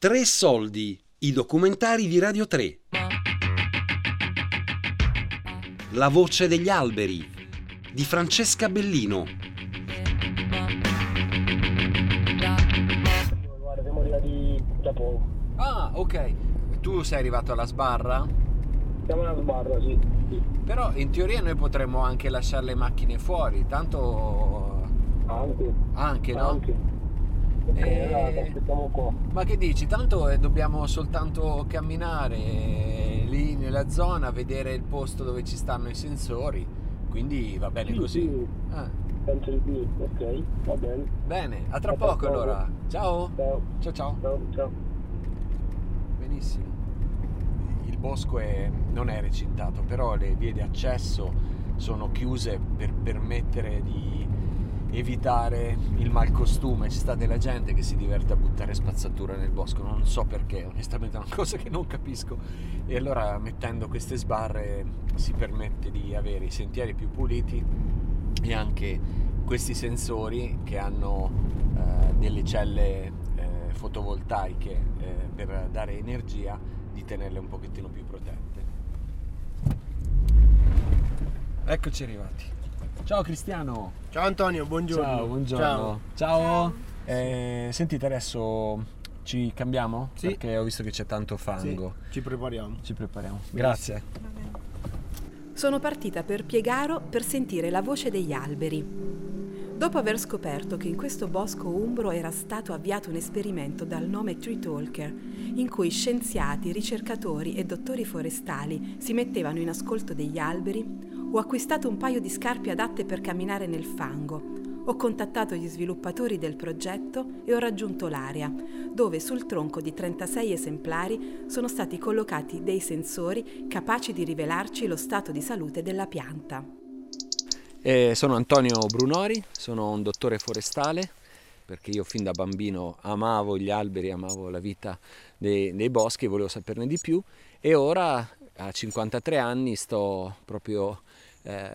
Tre soldi, i documentari di Radio 3. La voce degli alberi di Francesca Bellino. Guarda, siamo arrivati da poco. Ah, ok. Tu sei arrivato alla sbarra? Siamo alla sbarra, sì. sì. Però in teoria noi potremmo anche lasciare le macchine fuori, tanto Anche. anche, no? Anche. Ok, Eh. allora ti aspettiamo qua. Ma che dici? Tanto eh, dobbiamo soltanto camminare eh, lì nella zona, vedere il posto dove ci stanno i sensori. Quindi va bene Sì, così. sì, Ah, penso di sì. Ok, va bene. bene, a tra A poco poco. allora. Ciao. Ciao. Ciao ciao. Ciao, ciao. Benissimo. Il bosco è- non è recintato, però le vie di accesso sono chiuse per permettere di evitare il malcostume. Ci sta della gente che si diverte a buttare spazzatura nel bosco, non so perché, onestamente è una cosa che non capisco. E allora mettendo queste sbarre si permette di avere i sentieri più puliti e anche questi sensori che hanno eh, delle celle eh, fotovoltaiche eh, per dare energia di tenerle un pochettino più protette. Eccoci arrivati. Ciao Cristiano. Ciao Antonio, buongiorno. Ciao, buongiorno. Ciao. Eh, sentite adesso ci cambiamo? Sì. Perché ho visto che c'è tanto Sì, fango. ci prepariamo. Ci prepariamo. Grazie. Sono partita per Piegaro per sentire la voce degli alberi. Dopo aver scoperto che in questo bosco umbro era stato avviato un esperimento dal nome Tree Talker, in cui scienziati, ricercatori e dottori forestali si mettevano in ascolto degli alberi, ho acquistato un paio di scarpe adatte per camminare nel fango. Ho contattato gli sviluppatori del progetto e ho raggiunto l'area, dove sul tronco di 36 esemplari sono stati collocati dei sensori capaci di rivelarci lo stato di salute della pianta. Eh, sono Antonio Brunori, sono un dottore forestale perché io fin da bambino amavo gli alberi, amavo la vita dei, dei boschi volevo saperne di più e ora a 53 anni sto proprio eh,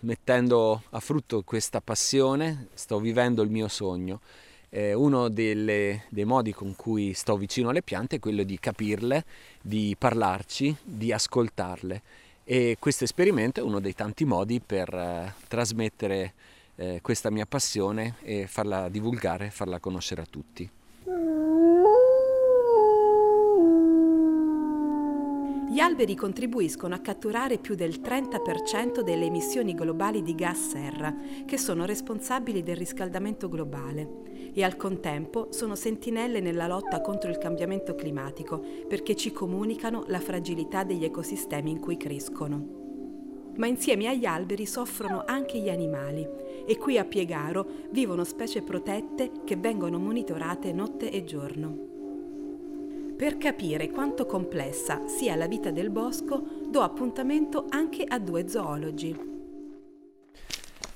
mettendo a frutto questa passione, sto vivendo il mio sogno. Eh, uno delle- dei modi con cui sto vicino alle piante è quello di capirle, di parlarci, di ascoltarle e questo esperimento è uno dei tanti modi per eh, trasmettere eh, questa mia passione e farla divulgare, farla conoscere a tutti. Gli alberi contribuiscono a catturare più del 30% delle emissioni globali di gas serra, che sono responsabili del riscaldamento globale, e al contempo sono sentinelle nella lotta contro il cambiamento climatico, perché ci comunicano la fragilità degli ecosistemi in cui crescono. Ma insieme agli alberi soffrono anche gli animali e qui a Piegaro vivono specie protette che vengono monitorate notte e giorno. Per capire quanto complessa sia la vita del bosco, do appuntamento anche a due zoologi.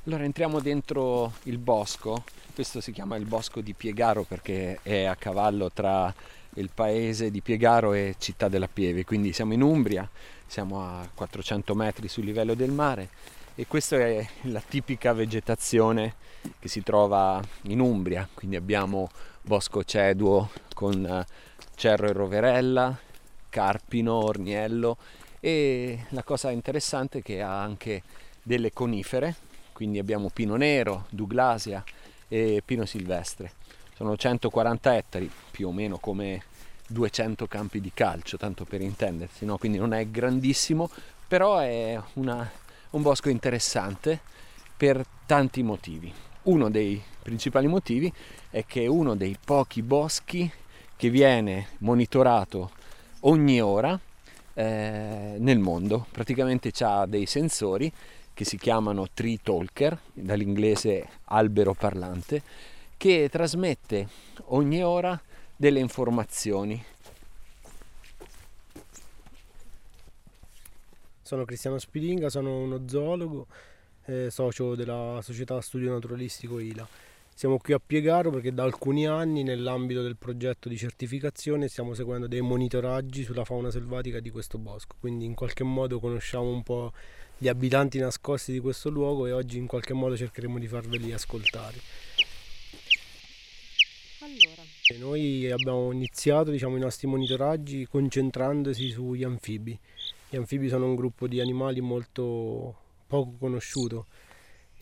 Allora entriamo dentro il bosco, questo si chiama il bosco di Piegaro perché è a cavallo tra il paese di Piegaro e Città della Pieve, quindi siamo in Umbria, siamo a 400 metri sul livello del mare e questa è la tipica vegetazione che si trova in Umbria, quindi abbiamo bosco ceduo con eh, cerro e roverella, carpino, orniello e la cosa interessante è che ha anche delle conifere, quindi abbiamo pino nero, douglasia e pino silvestre. Sono 140 ettari, più o meno come 200 campi di calcio, tanto per intendersi, no? quindi non è grandissimo, però è una- un bosco interessante per tanti motivi. Uno dei principali motivi è che è uno dei pochi boschi che viene monitorato ogni ora eh, nel mondo. Praticamente ha dei sensori che si chiamano tree talker, dall'inglese albero parlante, che trasmette ogni ora delle informazioni. Sono Cristiano Spiringa, sono uno zoologo, eh, socio della società Studio Naturalistico ILA. Siamo qui a Piegaro perché da alcuni anni nell'ambito del progetto di certificazione stiamo seguendo dei monitoraggi sulla fauna selvatica di questo bosco, quindi in qualche modo conosciamo un po' gli abitanti nascosti di questo luogo e oggi in qualche modo cercheremo di farveli ascoltare. Allora, Noi abbiamo iniziato diciamo, i nostri monitoraggi concentrandosi sugli anfibi. Gli anfibi sono un gruppo di animali molto poco conosciuto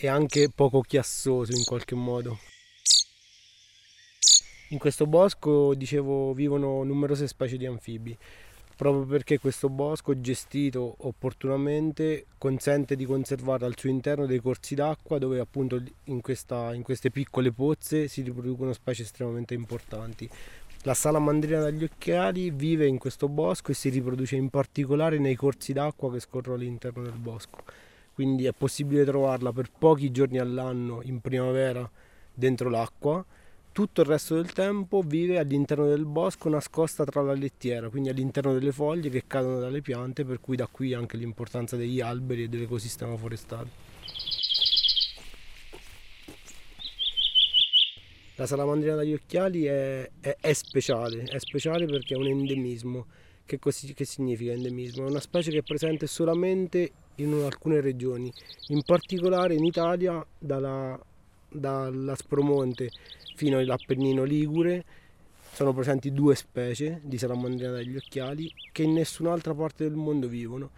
e anche poco chiassoso in qualche modo. In questo bosco, dicevo, vivono numerose specie di anfibi, proprio perché questo bosco, gestito opportunamente, consente di conservare al suo interno dei corsi d'acqua dove appunto in, questa, in queste piccole pozze si riproducono specie estremamente importanti. La salamandrina dagli occhiali vive in questo bosco e si riproduce in particolare nei corsi d'acqua che scorrono all'interno del bosco quindi è possibile trovarla per pochi giorni all'anno in primavera dentro l'acqua. Tutto il resto del tempo vive all'interno del bosco nascosta tra la lettiera, quindi all'interno delle foglie che cadono dalle piante, per cui da qui anche l'importanza degli alberi e dell'ecosistema forestale. La salamandrina dagli occhiali è, è, è speciale, è speciale perché è un endemismo. Che, così, che significa endemismo? È una specie che è presente solamente in alcune regioni, in particolare in Italia dalla, dall'Aspromonte fino all'Appennino Ligure sono presenti due specie di salamandrina dagli occhiali che in nessun'altra parte del mondo vivono.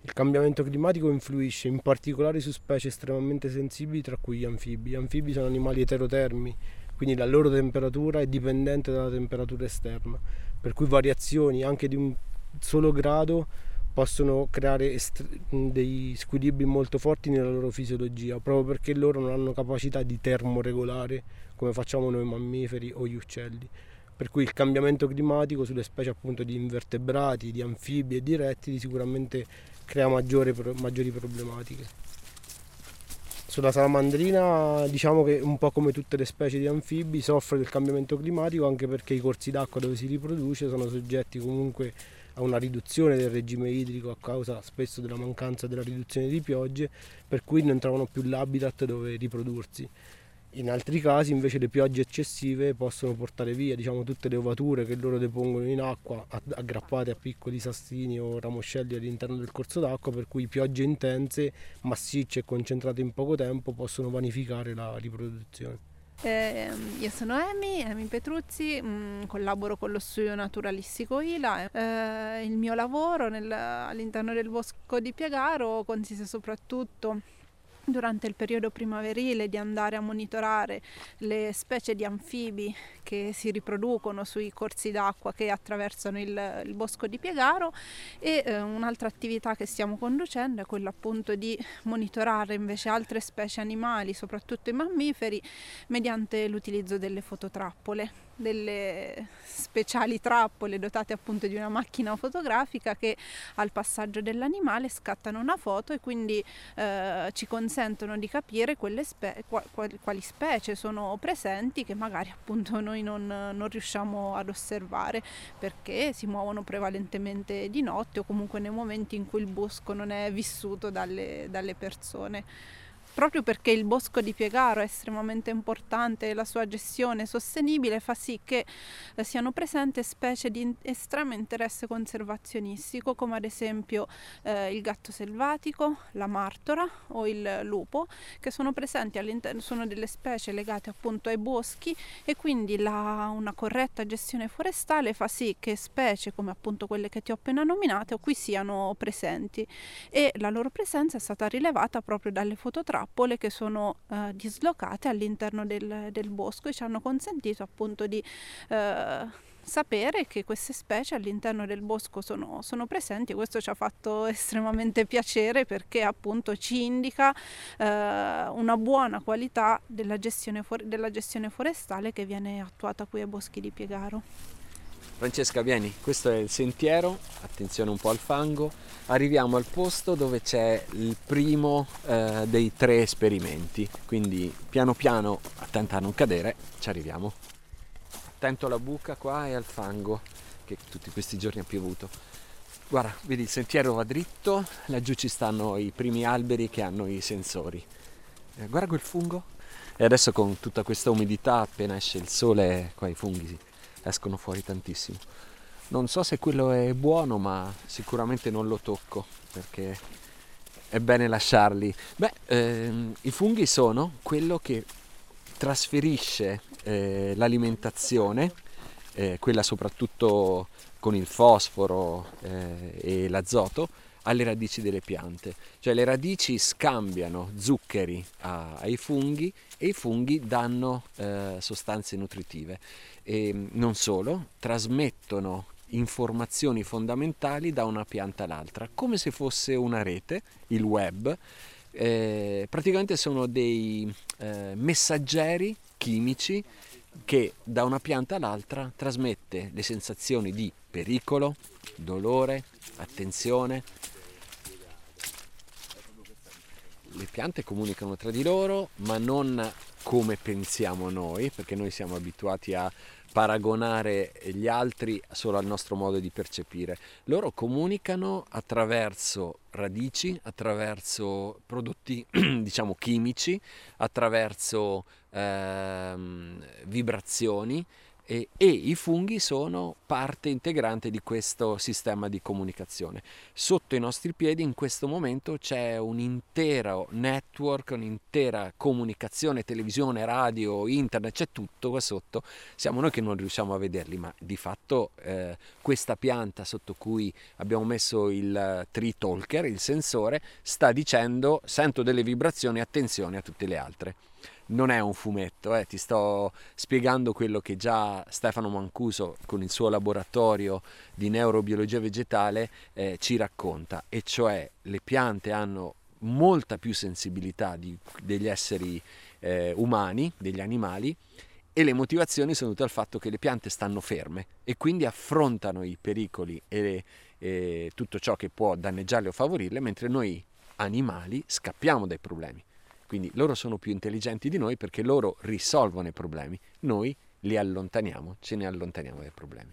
Il cambiamento climatico influisce in particolare su specie estremamente sensibili tra cui gli anfibi. Gli anfibi sono animali eterotermi, quindi la loro temperatura è dipendente dalla temperatura esterna, per cui variazioni anche di un solo grado possono creare est- dei squilibri molto forti nella loro fisiologia, proprio perché loro non hanno capacità di termoregolare come facciamo noi mammiferi o gli uccelli. Per cui il cambiamento climatico sulle specie appunto di invertebrati, di anfibi e di rettili sicuramente crea maggiori, maggiori problematiche. Sulla salamandrina diciamo che un po' come tutte le specie di anfibi soffre del cambiamento climatico anche perché i corsi d'acqua dove si riproduce sono soggetti comunque a una riduzione del regime idrico a causa spesso della mancanza della riduzione di piogge, per cui non trovano più l'habitat dove riprodursi. In altri casi invece le piogge eccessive possono portare via diciamo, tutte le ovature che loro depongono in acqua aggrappate a piccoli sastini o ramoscelli all'interno del corso d'acqua per cui piogge intense, massicce e concentrate in poco tempo possono vanificare la riproduzione. Eh, io sono Emi, Emi Petruzzi, mh, mm, collaboro con lo studio naturalistico ILA. Eh, il mio lavoro nel, all'interno del bosco di Piagaro consiste soprattutto durante il periodo primaverile di andare a monitorare le specie di anfibi che si riproducono sui corsi d'acqua che attraversano il, il bosco di Piegaro e eh, un'altra attività che stiamo conducendo è quella appunto di monitorare invece altre specie animali, soprattutto i mammiferi, mediante l'utilizzo delle fototrappole delle speciali trappole dotate appunto di una macchina fotografica che al passaggio dell'animale scattano una foto e quindi eh, ci consentono di capire spe- quali, quali specie sono presenti che magari appunto noi non, non, riusciamo ad osservare perché si muovono prevalentemente di notte o comunque nei momenti in cui il bosco non è vissuto dalle, dalle persone proprio perché il bosco di Piegaro è estremamente importante e la sua gestione sostenibile fa sì che eh, siano presenti specie di estremo interesse conservazionistico come ad esempio eh, il gatto selvatico, la martora o il lupo che sono presenti all'interno, sono delle specie legate appunto ai boschi e quindi la, una corretta gestione forestale fa sì che specie come appunto quelle che ti ho appena nominato qui siano presenti. E la loro presenza è stata rilevata proprio dalle fototrappole trappole che sono eh, dislocate all'interno del, del, bosco e ci hanno consentito appunto di eh, sapere che queste specie all'interno del bosco sono, sono, presenti e questo ci ha fatto estremamente piacere perché appunto ci indica eh, una buona qualità della gestione, for- della gestione forestale che viene attuata qui ai boschi di Piegaro. Francesca, vieni, questo è il sentiero, attenzione un po' al fango. Arriviamo al posto dove c'è il primo eh, dei tre esperimenti, quindi piano piano, attenta a non cadere, ci arriviamo. Attento alla buca qua e al fango, che tutti questi giorni ha piovuto. Guarda, vedi il sentiero va dritto, laggiù ci stanno i primi alberi che hanno i sensori. Eh, guarda quel fungo. E adesso con tutta questa umidità, appena esce il sole, qua i funghi escono fuori tantissimo. Non so se quello è buono, ma sicuramente non lo tocco perché è bene lasciarli. Beh, ehm, i funghi sono quello che trasferisce eh, l'alimentazione eh, quella soprattutto con il fosforo eh, e l'azoto, alle radici delle piante. Cioè le radici scambiano zuccheri a, ai funghi e i funghi danno eh, sostanze nutritive. E non solo, trasmettono informazioni fondamentali da una pianta all'altra, come se fosse una rete, il web. Eh, praticamente sono dei eh, messaggeri chimici che da una pianta all'altra trasmette le sensazioni di pericolo, dolore, attenzione, le piante comunicano tra di loro, ma non come pensiamo noi, perché noi siamo abituati a paragonare gli altri solo al nostro modo di percepire. Loro comunicano attraverso radici, attraverso prodotti diciamo chimici, attraverso ehm, vibrazioni e, e, i funghi sono parte integrante di questo sistema di comunicazione. Sotto i nostri piedi in questo momento c'è un intero network, un'intera comunicazione, televisione, radio, internet, c'è tutto qua sotto. Siamo noi che non riusciamo a vederli, ma di fatto eh, questa pianta sotto cui abbiamo messo il tree talker, il sensore, sta dicendo sento delle vibrazioni, attenzione a tutte le altre non è un fumetto, eh, ti sto spiegando quello che già Stefano Mancuso con il suo laboratorio di neurobiologia vegetale eh, ci racconta, e cioè le piante hanno molta più sensibilità di, degli esseri eh, umani, degli animali, e le motivazioni sono dovute al fatto che le piante stanno ferme e quindi affrontano i pericoli e, e tutto ciò che può danneggiarle o favorirle, mentre noi animali scappiamo dai problemi. Quindi loro sono più intelligenti di noi perché loro risolvono i problemi, noi li allontaniamo, ce ne allontaniamo dai problemi.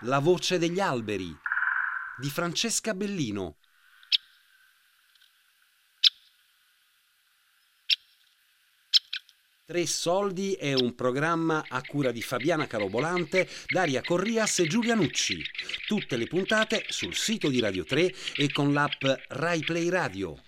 La voce degli alberi di Francesca Bellino Tre soldi è un programma a cura di Fabiana Carobolante, Daria Corrias e Giulia Nucci. Tutte le puntate sul sito di Radio 3 e con l'app RaiPlay Radio.